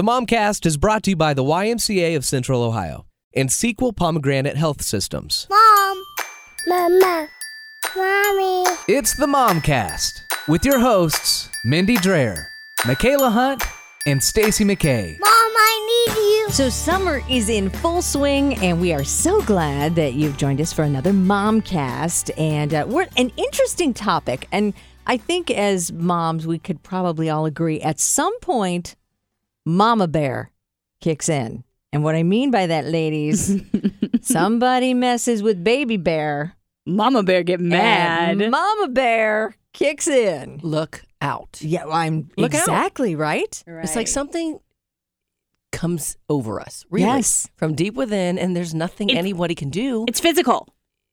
The Momcast is brought to you by the YMCA of Central Ohio and Sequel Pomegranate Health Systems. Mom. Mama. Mommy. It's the Momcast with your hosts, Mindy Dreher, Michaela Hunt, and Stacy McKay. Mom, I need you. So, summer is in full swing, and we are so glad that you've joined us for another Momcast. And uh, we're an interesting topic. And I think as moms, we could probably all agree at some point, Mama Bear kicks in. And what I mean by that, ladies, somebody messes with Baby Bear. Mama Bear get mad. And Mama Bear kicks in. look out. Yeah, I'm Look out. exactly right. It's like something comes over us, really, Yes. from deep within, and there's nothing It's- anybody can do. it's physical.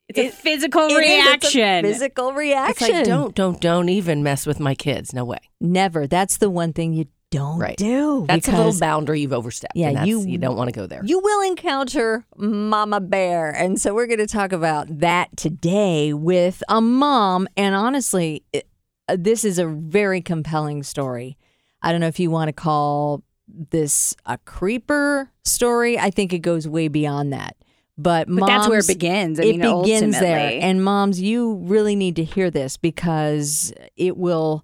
It's a It- physical It is, it's a reaction. physical It's reaction. like don't, don't, don't even mess with my kids. No way. Never. That's the one thing you don't Right. do. That's a little boundary you've overstepped. Yeah, and that's, you- you don't want to go there. You will encounter Mama Bear. And so we're going to talk about that today with a mom. And honestly, it- uh, this is a very compelling story. I don't know if you want to call this a creeper story. I think it goes way beyond that. But, But that's where it begins. I it mean, begins there. And moms, you really need to hear this because it will.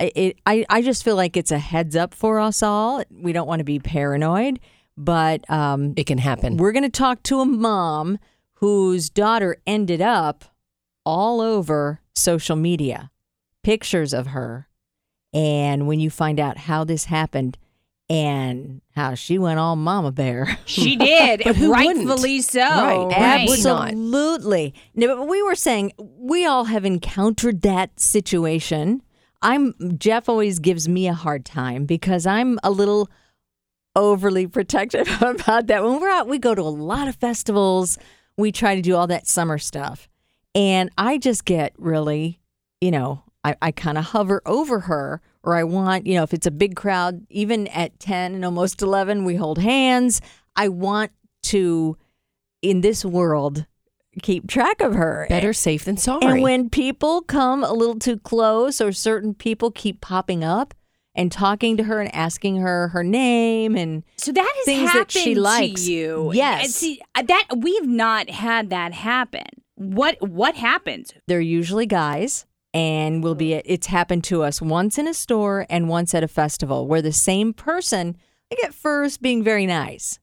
It, I, I just feel like it's a heads up for us all. We don't want to be paranoid, but um, it can happen. we're going to talk to a mom whose daughter ended up all over social media, pictures of her. And when you find out how this happened and how she went all mama bear. she did, But who wouldn't? rightfully so. Right. right. Absolutely. No, but we were saying we all have encountered that situation. I'm Jeff always gives me a hard time because I'm a little overly protective about that. When we're out, we go to a lot of festivals. We try to do all that summer stuff. And I just get really, you know, I, I kind of hover over her, or I want, you know, if it's a big crowd, even at 10 and almost 11, we hold hands. I want to, in this world, keep track of her. Better safe than sorry. And when people come a little too close, or certain people keep popping up and talking to her and asking her her name, and So that has Things happened that she likes. to you. Yes. And see, uh, that we've not had that happen. What what happens? they're usually guys. And will be it's happened to us once in a store and once at a festival where the same person, like at first being very nice,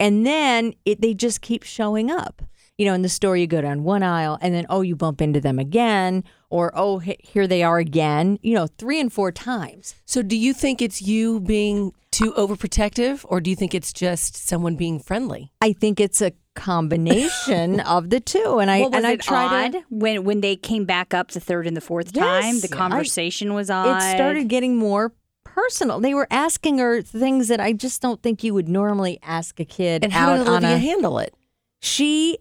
and then it, they just keep showing up. You know, in the store, you go down one aisle, and then oh, you bump into them again, or oh, he- here they are again. You know, three and four times. so, do you think it's you being too overprotective, or do you think it's just someone being friendly? I think it's a combination of the two, and I What was and I it try odd to. when when they came back up the third and the fourth Yes. time? The Yeah. conversation was on. It started getting more personal. They were asking her things that I just don't think you would normally ask a kid. And how out did on Olivia a, handle it? she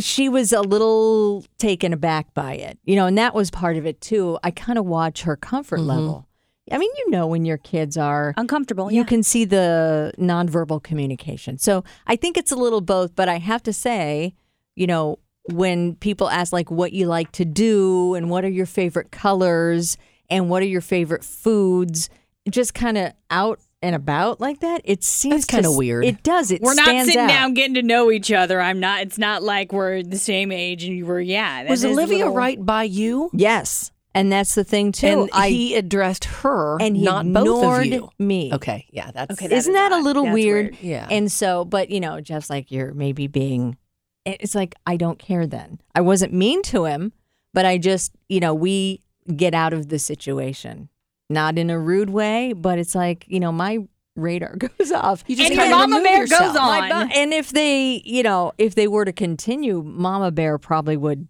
she was a little taken aback by it you know and that was part of it too i kind of watch her comfort Mm-hmm. level i mean you know when your kids are uncomfortable. you yeah. can see the nonverbal communication so i think it's a little both but i have to say you know when people ask like what you like to do and what are your favorite colors and what are your favorite foods just kind of out and about like that it seems kinda weird. it does it we're not stands sitting out. down getting to know each other. I'm not. It's not like we're the same age and you were. Yeah. Was Olivia little- right by you? Yes, and that's the thing too. And I he addressed her, and he not both of you. me. Okay, yeah, that's Okay, that Isn't is that a little weird? weird. Yeah. And so, but you know, Jeff's like, you're maybe being. It's like I don't care. Then I wasn't mean to him, but I just, you know, we get out of the situation, not in a rude way, but it's like, you know, my radar goes off. You just And your mama bear yourself. goes on. bu- and if they, you know, if they were to continue, Mama Bear probably would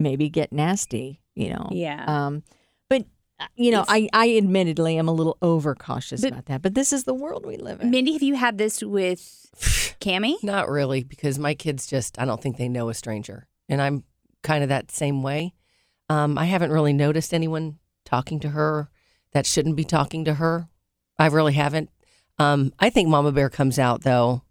maybe get nasty, you know. Yeah. Um, but uh, you know, I, I admittedly am a little overcautious But- about that. But this is the world we live in. Mindy, have you had this with Cammy? Not really, because my kids just, I don't think they know a stranger. And I'm kind of that same way. Um, I haven't really noticed anyone talking to her that shouldn't be talking to her. I really haven't. Um, I think Mama Bear comes out, though,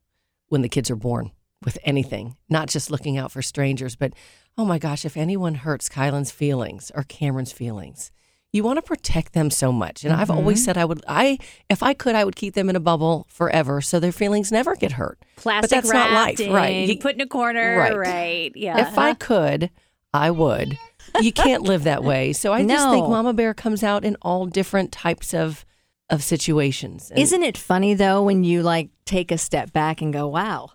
when the kids are born with anything, not just looking out for strangers, but oh my gosh, if anyone hurts Kylan's feelings or Cameron's feelings, you want to protect them so much. And I've always said I would, I if I could, I would keep them in a bubble forever so their feelings never get hurt. Plastic but that's not life, wrapped right? You- put in a corner, Right. right? Yeah. If I could, I would. You can't live that way. So I just think Mama Bear comes out in all different types of of situations. And- Isn't it funny though when you like take a step back and go, "Wow,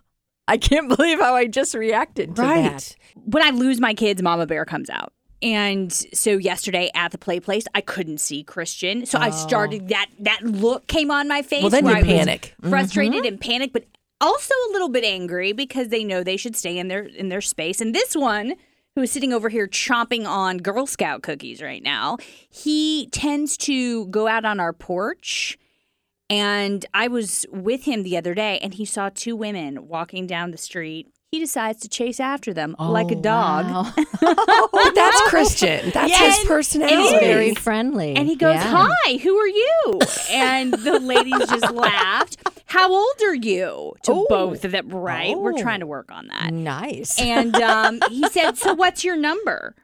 I can't believe how I just reacted to right? that." when I lose my kids, Mama Bear comes out. And so yesterday at the play place, I couldn't see Christian. So I oh. started that that look came on my face. Well, then where you I was panic. Mm-hmm. frustrated and panicked, but also a little bit angry because they know they should stay in their in their space. And this one, who is sitting over here chomping on Girl Scout cookies right now, he tends to go out on our porch. And I was with him the other day, and he saw two women walking down the street. He decides to chase after them like a Oh, dog. wow. But oh, that's Christian. That's Yeah, his and- personality. He's very friendly. And he goes, Yeah. Hi, who are you? And the ladies just laughed. How old are you? To Oh. both of them, right? We're Oh. trying to work on that. Nice. And um, he said, So what's your number?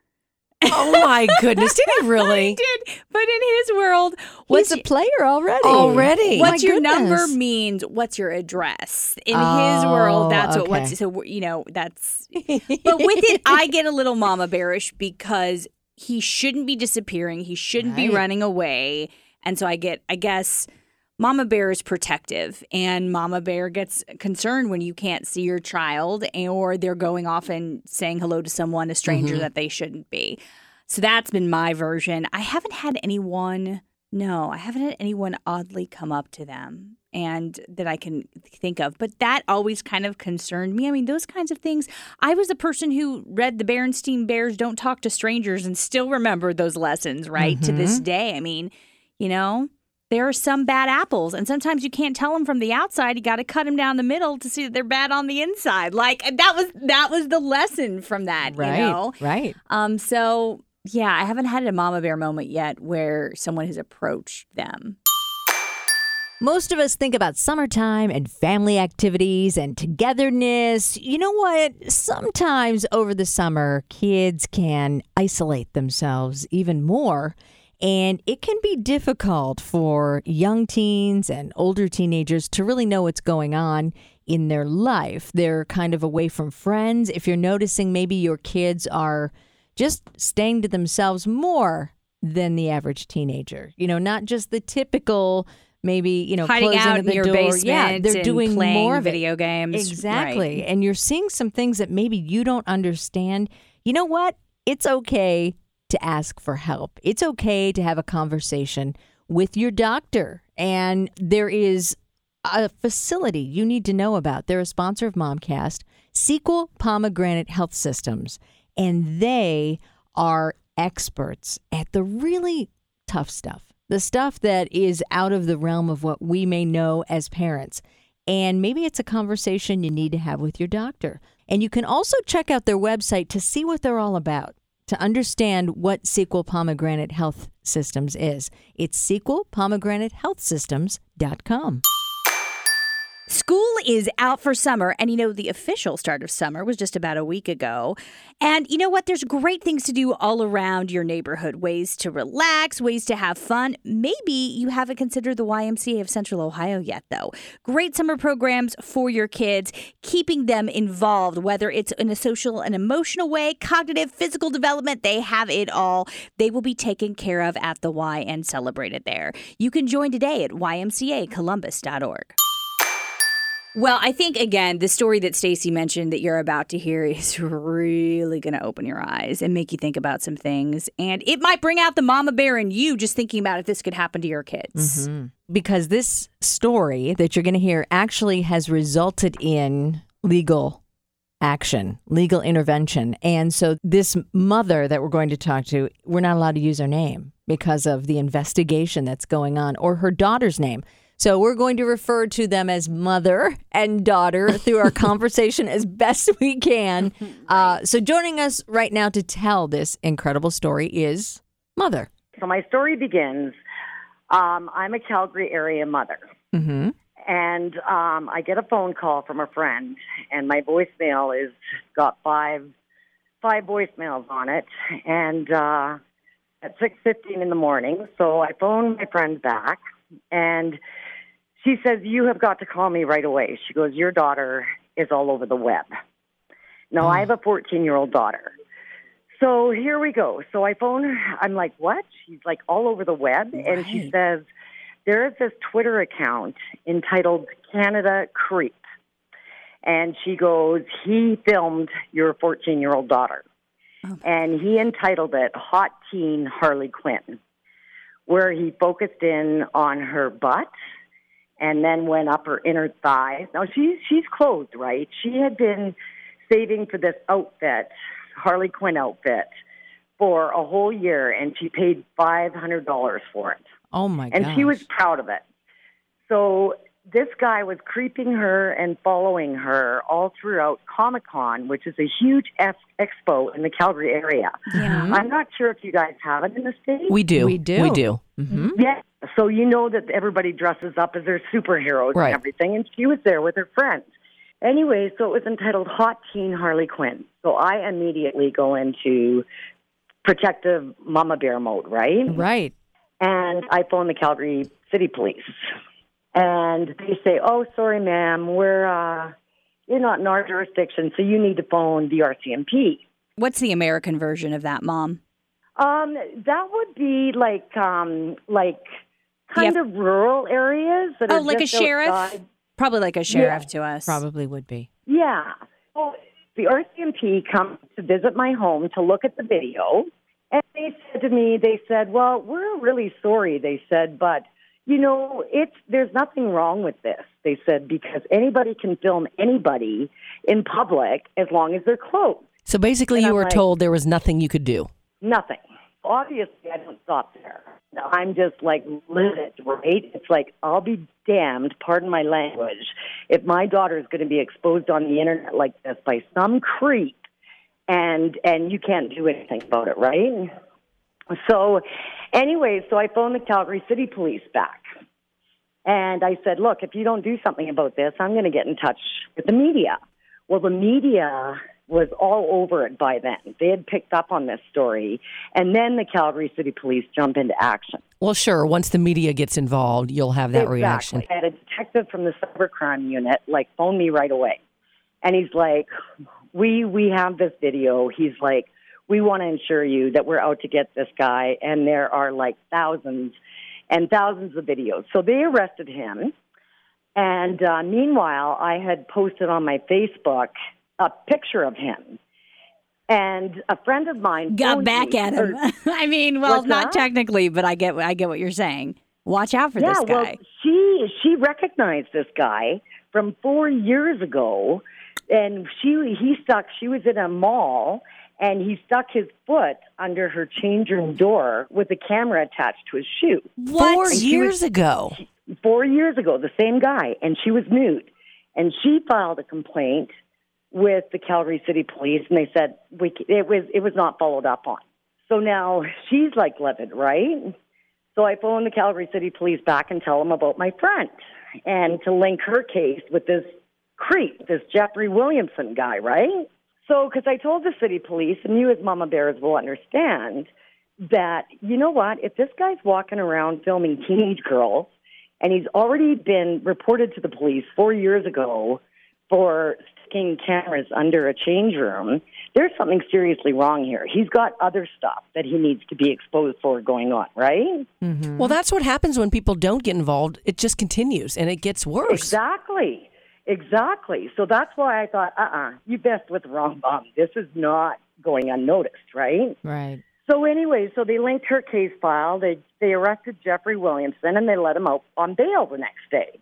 oh my goodness! Did he really? Did but in his world, He's what's a player already. Already? What's My your number means what's your address. In his Oh, world, that's what what's so you know, that's but with it I get a little mama bearish because he shouldn't be disappearing. He shouldn't be running away. And so I get I guess Mama Bear is protective, and Mama Bear gets concerned when you can't see your child, or they're going off and saying hello to someone, a stranger Mm-hmm. that they shouldn't be. So that's been my version. I haven't had anyone, no, I haven't had anyone oddly come up to them and that I can think of. But that always kind of concerned me. I mean, those kinds of things. I was a person who read the Berenstein Bears Don't Talk to Strangers and still remember those lessons, right? To this day. I mean, you know, there are some bad apples, and sometimes you can't tell them from the outside. You got to cut them down the middle to see that they're bad on the inside. Like that was that was the lesson from that, right. you know. Right. Um, so yeah, I haven't had a mama bear moment yet where someone has approached them. Most of us think about summertime and family activities and togetherness. You know what? Sometimes over the summer, kids can isolate themselves even more. And it can be difficult for young teens and older teenagers to really know what's going on in their life. They're kind of away from friends. If you're noticing maybe your kids are just staying to themselves more than the average teenager, you know, not just the typical maybe you know Hiding closing out in your door. basement Yeah, they're and doing playing more video games. Exactly. Right. And you're seeing some things that maybe you don't understand. You know what? It's okay to ask for help. It's okay to have a conversation with your doctor. And there is a facility you need to know about. They're a sponsor of Momcast, Sequel Pomegranate Health Systems, and they are experts at the really tough stuff, the stuff that is out of the realm of what we may know as parents. And maybe it's a conversation you need to have with your doctor. And you can also check out their website to see what they're all about, to understand what Sequel Pomegranate Health Systems is. It's sequelpomegranatehealthsystems.com. School is out for summer, and you know, the official start of summer was just about a week ago. And you know what? There's great things to do all around your neighborhood ways to relax, ways to have fun. Maybe you haven't considered the YMCA of Central Ohio yet, though. Great summer programs for your kids, keeping them involved, whether it's in a social and emotional way, cognitive, physical development, they have it all. They will be taken care of at the Y and celebrated there. You can join today at ymcacolumbus.org. Well, I think again, the story that Stacy mentioned that you're about to hear is really going to open your eyes and make you think about some things. And it might bring out the mama bear in you just thinking about if this could happen to your kids. Mm-hmm. Because this story that you're going to hear actually has resulted in legal action, legal intervention. And so, this mother that we're going to talk to, we're not allowed to use her name because of the investigation that's going on or her daughter's name. So, we're going to refer to them as mother and daughter through our conversation as best we can. Uh, so, joining us right now to tell this incredible story is Mother. So my story begins. Um, I'm a Calgary area mother, Mm-hmm. and um, I get a phone call from a friend, and my voicemail is got five five voicemails on it, and uh, at 6:15 in the morning. So I phoned my friend back and she says you have got to call me right away. She goes, "Your daughter is all over the web." Now I have a 14-year-old daughter. So here we go. So I phone her. I'm like, "What?" She's like all over the web and she says there is this Twitter account entitled Canada Creep. And she goes, "He filmed your 14-year-old daughter." and he entitled it Hot Teen Harley Quinn, where he focused in on her butt and then went up her inner thighs. Now she's she's clothed, right? She had been saving for this outfit, Harley Quinn outfit, for a whole year and she paid five hundred dollars for it. Oh my And gosh. she was proud of it. So this guy was creeping her and following her all throughout Comic Con, which is a huge F- expo in the Calgary area. Yeah. I'm not sure if you guys have it in the States. We do. We do. We do. Mm-hmm. yeah. So you know that everybody dresses up as their superheroes Right. and everything, and she was there with her friends. Anyway, so it was entitled Hot Teen Harley Quinn. So I immediately go into protective mama bear mode, right? Right. and I phone the Calgary City Police, and they say, "Oh, sorry, ma'am, we're uh, you're not in our jurisdiction, so you need to phone the RCMP." What's the American version of that, Mom? Um, that would be like um, like kind Yep. of rural areas that Oh, are like a sheriff? outside. Probably like a sheriff to us. Probably would be. Yeah. So the RCMP comes to visit my home to look at the video, and they said to me, they said, "Well, we're really sorry." They said, "But you know, it's there's nothing wrong with this." They said because anybody can film anybody in public as long as they're clothed. So basically, And you I'm were like- told there was nothing you could do. Nothing. Obviously, I don't stop there. I'm just like livid, right? It's like I'll be damned. Pardon my language. If my daughter is going to be exposed on the internet like this by some creep, and and you can't do anything about it, right? So, anyway, so I phoned the Calgary City Police back, and I said, "Look, if you don't do something about this, I'm going to get in touch with the media." Well, the media was all over it by then. They had picked up on this story, and then the Calgary City Police jump into action. Well, sure. Once the media gets involved, you'll have that reaction. Exactly. I had a detective from the cybercrime unit like phone me right away, and he's like, "We we have this video." He's like, "We want to ensure you that we're out to get this guy," and there are like thousands and thousands of videos. So they arrested him, and uh, meanwhile, I had posted on my Facebook a picture of him. And a friend of mine Got back me, at or- him. I mean, well, not that? technically, but I get I get what you're saying. Watch out for yeah, this well, guy. she she recognized this guy from four years ago, and she he stuck. She was in a mall, and he stuck his foot under her change room door with a camera attached to his shoe. Four And she years ago. Four years ago, the same guy, and she was nude, and she filed a complaint with the Calgary City Police, and they said we it was it was not followed up on. So now she's like livid, right? So I phoned the Calgary City Police back and tell them about my friend and to link her case with this creep, this Jeffrey Williamson guy, right? So, because I told the city police, and you as Mama Bears will understand, that, you know what, if this guy's walking around filming teenage girls, and he's already been reported to the police four years ago for sticking cameras under a change room, there's something seriously wrong here. He's got other stuff that he needs to be exposed for going on, right? Mm-hmm. Well, that's what happens when people don't get involved. It just continues and it gets worse. Exactly. Exactly. So that's why I thought, uh uh you messed with the wrong bomb. This is not going unnoticed, right? Right. So anyway, so they linked her case file. They they arrested Jeffrey Williamson and they let him out on bail the next day.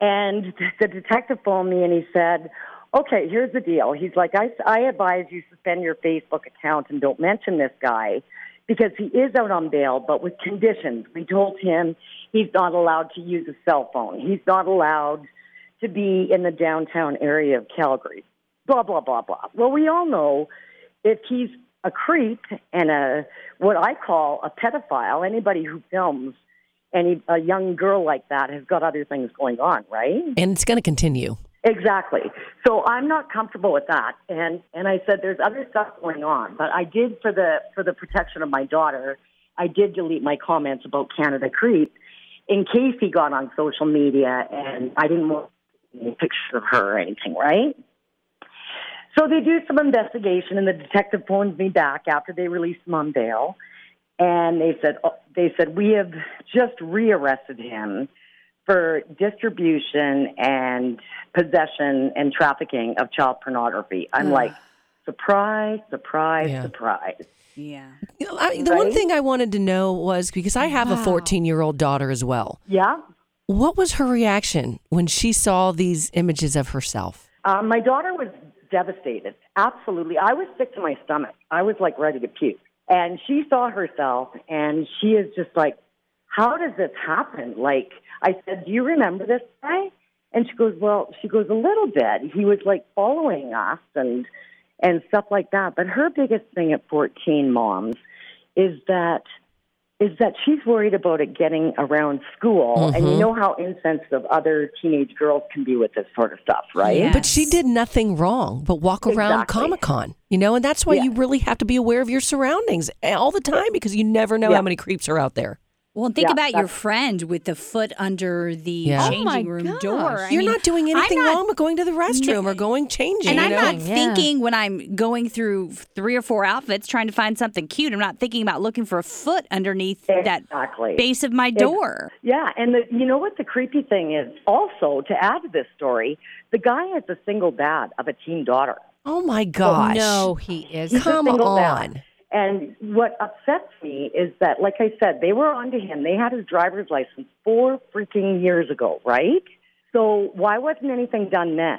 And the detective phoned me and he said, "Okay, here's the deal." He's like, "I I advise you suspend your Facebook account and don't mention this guy because he is out on bail, but with conditions. We told him he's not allowed to use a cell phone. He's not allowed to be in the downtown area of Calgary. Blah blah blah blah." Well, we all know if he's a creep and a what I call a pedophile, anybody who films any a young girl like that has got other things going on, right? And it's going to continue. Exactly. So I'm not comfortable with that. And and I said there's other stuff going on, but I did for the for the protection of my daughter, I did delete my comments about Canada Creep in case he got on social media and I didn't want any pictures of her or anything, right? So they do some investigation and the detective phones me back after they released him on bail and they said oh, they said we have just rearrested him for distribution and possession and trafficking of child pornography. I'm like, surprise, surprise, Yeah. surprise. Yeah. You know, I, the one thing I wanted to know was because I have a 14 year old daughter as well. Yeah. What was her reaction when she saw these images of herself? Um, my daughter was devastated. Absolutely. I was sick to my stomach. I was like ready to puke. And she saw herself and she is just like, how does this happen? Like, I said, do you remember this guy? And she goes, well, she goes, a little bit. He was like following us and, and stuff like that. But her biggest thing at 14 moms is that is that she's worried about it getting around school. And you mm-hmm. know how insensitive other teenage girls can be with this sort of stuff, right? Yeah. But she did nothing wrong but walk around Exactly. Comic Con, you know, and that's why Yeah. you really have to be aware of your surroundings eh, all the time because you never know Yeah. how many creeps are out there. Well, and think Yeah, about your friend with the foot under the Yeah. Oh changing my room gosh. door. I You're mean, not doing anything not- wrong but going to the restroom or going changing. And you I'm know? not Yeah. thinking when I'm going through three or four outfits trying to find something cute. I'm not thinking about looking for a foot underneath that Exactly. base of my door. Yeah, and the, you know what the creepy thing is? Also, to add to this story, the guy is a single dad of a teen daughter. oh my oh, gosh. No, he is. He's a Come single on. dad. And what upsets me is that, like I said, they were onto him. They had his driver's license four freaking years ago, right? So why wasn't anything done then?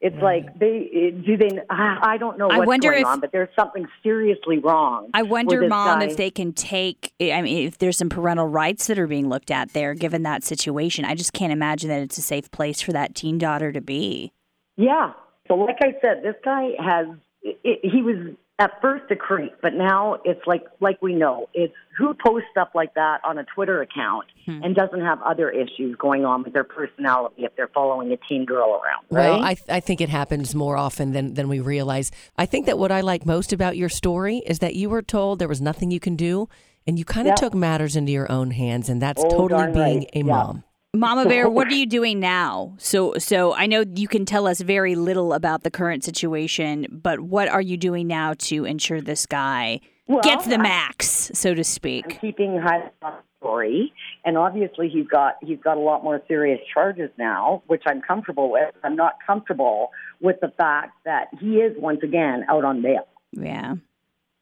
It's mm. like they do they. I don't know I wonder going if- on, but there's something seriously wrong. I wonder, Mom, guy. if they can take, I mean, if there's some parental rights that are being looked at there, given that situation. I just can't imagine that it's a safe place for that teen daughter to be. Yeah. So, like I said, this guy has. It, he was at first a creep, but now it's like like we know it's who posts stuff like that on a Twitter account Hmm. and doesn't have other issues going on with their personality if they're following a teen girl around, right? Well, I, th- I think it happens more often than, than we realize. I think that what I like most about your story is that you were told there was nothing you can do, and you kind of Yeah. took matters into your own hands, and that's Oh, totally being right. a Yeah. mom. Mama Bear, what are you doing now? So, so I know you can tell us very little about the current situation, but what are you doing now to ensure this guy Well, gets the I- max, so to I'm speak? keeping high story, and obviously he's got he's got a lot more serious charges now, which I'm comfortable with. I'm not comfortable with the fact that he is once again out on bail. Yeah.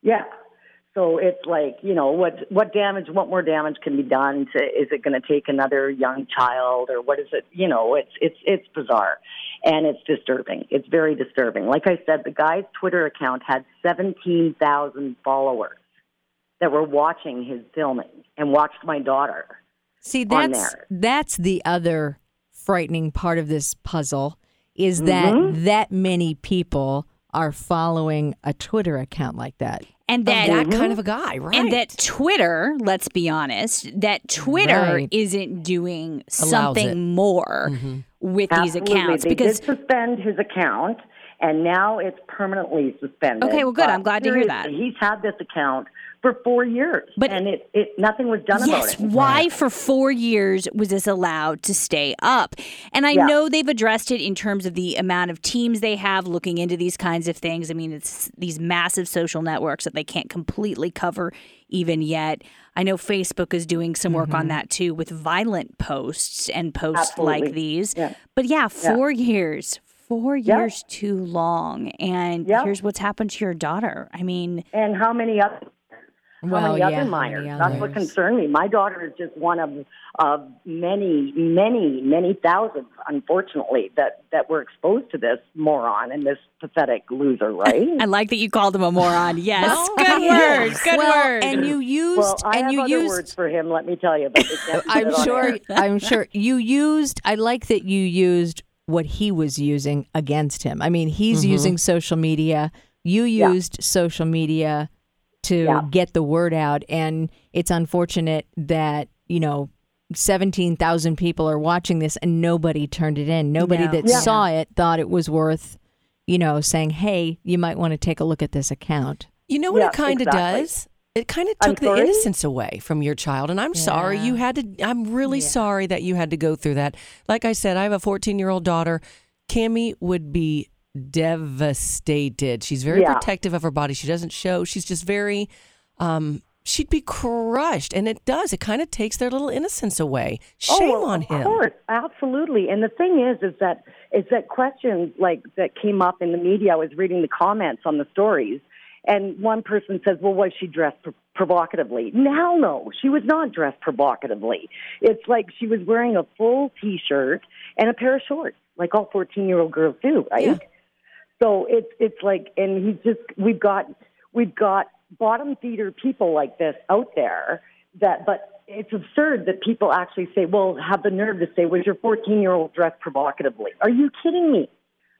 Yeah. So it's like, you know, what what damage, what more damage can be done to is it going to take another young child or what is it, you know, it's it's it's bizarre and it's disturbing. It's very disturbing. Like I said, the guy's Twitter account had 17,000 followers that were watching his filming and watched my daughter. See, on that's there. that's the other frightening part of this puzzle is Mm-hmm. that that many people are following a Twitter account like that. And that, that kind of a guy, right? and that Twitter, let's be honest, that Twitter Right. isn't doing Allows something it. more mm-hmm. with these accounts they because did suspend his account and now it's permanently suspended. Okay, well, good. But I'm glad to hear that. He's had this account for four years, But- and it, it nothing was done Yes, about it. why for four years was this allowed to stay up? And I Yeah. know they've addressed it in terms of the amount of teams they have looking into these kinds of things. I mean, it's these massive social networks that they can't completely cover even yet. I know Facebook is doing some work on that too with violent posts and posts like Mm-hmm. These. Yeah. But yeah, four years. Four Yeah. years too long. And Yeah. here's what's happened to your daughter. I mean, And how many other how Well, many yeah, other how minors? many That's what others? concerned me. My daughter is just one of of many, many, many thousands, unfortunately, that that were exposed to this moron and this pathetic loser, right? I like that you called him a moron. Yes. Well, good yeah. words. Good well, words. And you used well, I and have you other used words for him. Let me tell you. But they I'm sure. I'm sure you used. I like that you used what he was using against him. I mean, he's Mm-hmm. using social media. You used social media to Yeah. get the word out, and it's unfortunate that you know 17,000 people are watching this and nobody turned it in. Nobody No. that Yeah. saw it thought it was worth, you know, saying, "Hey, you might want to take a look at this account." You know what Yeah, it kind of exactly. does? It kind of took the innocence away from your child. And I'm sorry you had to, I'm really sorry that you had to go through that. Like I said, I have a 14 year old daughter. Cami would be devastated. She's very Yeah. protective of her body. She doesn't show, she's just very, um, she'd be crushed. And it does, it kind of takes their little innocence away. Shame oh, well, on him. Of course, absolutely. And the thing is, is that is that questions like that came up in the media. I was reading the comments on the stories, and one person says, "Well, was she dressed pr- provocatively?" Now, no, she was not dressed provocatively. It's like she was wearing a full T-shirt and a pair of shorts, like all fourteen-year-old girls do, right? Yeah. So it's it's like, and he's just we've got we've got bottom feeder people like this out there that, but it's absurd that people actually say, well, have the nerve to say, was your 14 year old dressed provocatively? Are you kidding me?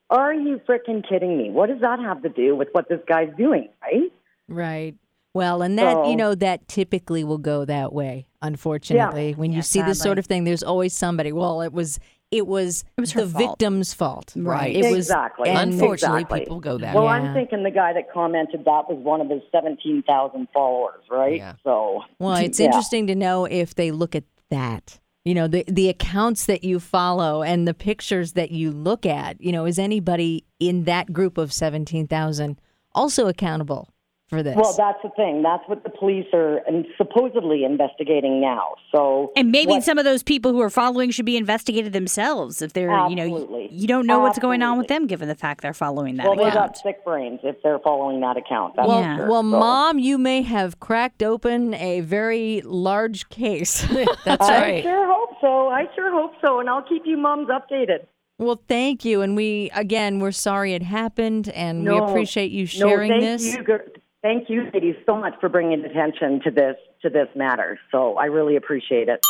Are you freaking kidding me? What does that have to do with what this guy's doing, right? Right. Well, and that, you know, that typically will go that way, unfortunately. When you Yeah, see this sort of thing, there's always somebody, well, it was it was, It was the fault. victim's fault. Right. It was exactly. and- Unfortunately, Exactly. people go that Well, way. Yeah. I'm thinking the guy that commented that was one of his 17,000 followers, right? Yeah. So, Well, it's yeah. interesting to know if they look at that. You know, the the accounts that you follow and the pictures that you look at, you know, is anybody in that group of 17,000 also accountable for this? Well, that's the thing. That's what the police are and supposedly investigating now. So, And maybe what- some of those people who are following should be investigated themselves if they're, you know, you, you don't know what's going on with them given the fact they're following that well, they account. got sick brains if they're following that account. That's well, sure. well, So- mom, you may have cracked open a very large case. That's I right. I sure hope so. I sure hope so, and I'll keep you moms updated. well, thank you, and we again, we're sorry it happened, and we appreciate you no, sharing thank this. You, gir- thank you, ladies, so much for bringing attention to this to this matter. So I really appreciate it.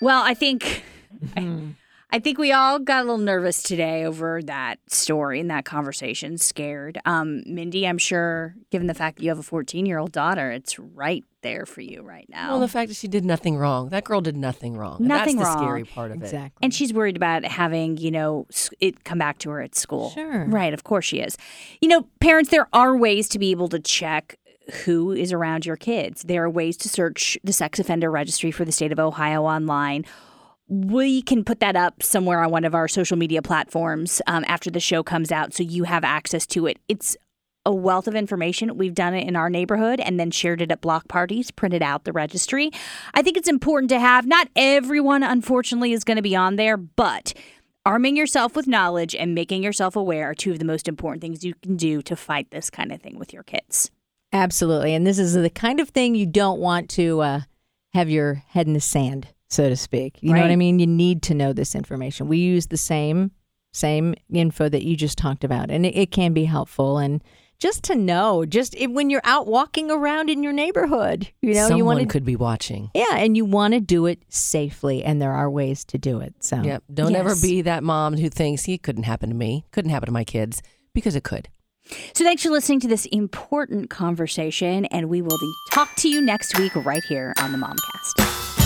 Well, I think Mm-hmm. I think we all got a little nervous today over that story and that conversation, scared. Um, Mindy, I'm sure, given the fact that you have a 14 year old daughter, it's right there for you right now. Well, the fact that she did nothing wrong. That girl did nothing wrong. And Nothing that's the wrong. scary part of it. Exactly. and she's worried about having, you know, it come back to her at school. Sure. Right, of course she is. You know, parents, there are ways to be able to check who is around your kids. There are ways to search the sex offender registry for the state of Ohio online. We can put that up somewhere on one of our social media platforms um, after the show comes out so you have access to it. It's a wealth of information. We've done it in our neighborhood and then shared it at block parties, printed out the registry. I think it's important to have. Not everyone, unfortunately, is going to be on there, but arming yourself with knowledge and making yourself aware are two of the most important things you can do to fight this kind of thing with your kids. Absolutely. And this is the kind of thing you don't want to uh, have your head in the sand, so to speak. You know what I mean? You need to know this information. We use the same same info that you just talked about, and it, it can be helpful. And just to know, just it, when you're out walking around in your neighborhood, you know, Someone you want to. could be watching. Yeah, and you want to do it safely, and there are ways to do it. So, Yep. Don't ever be that mom who thinks it couldn't happen to me, couldn't happen to my kids, because it could. So thanks for listening to this important conversation, and we will be talk to you next week right here on the Momcast.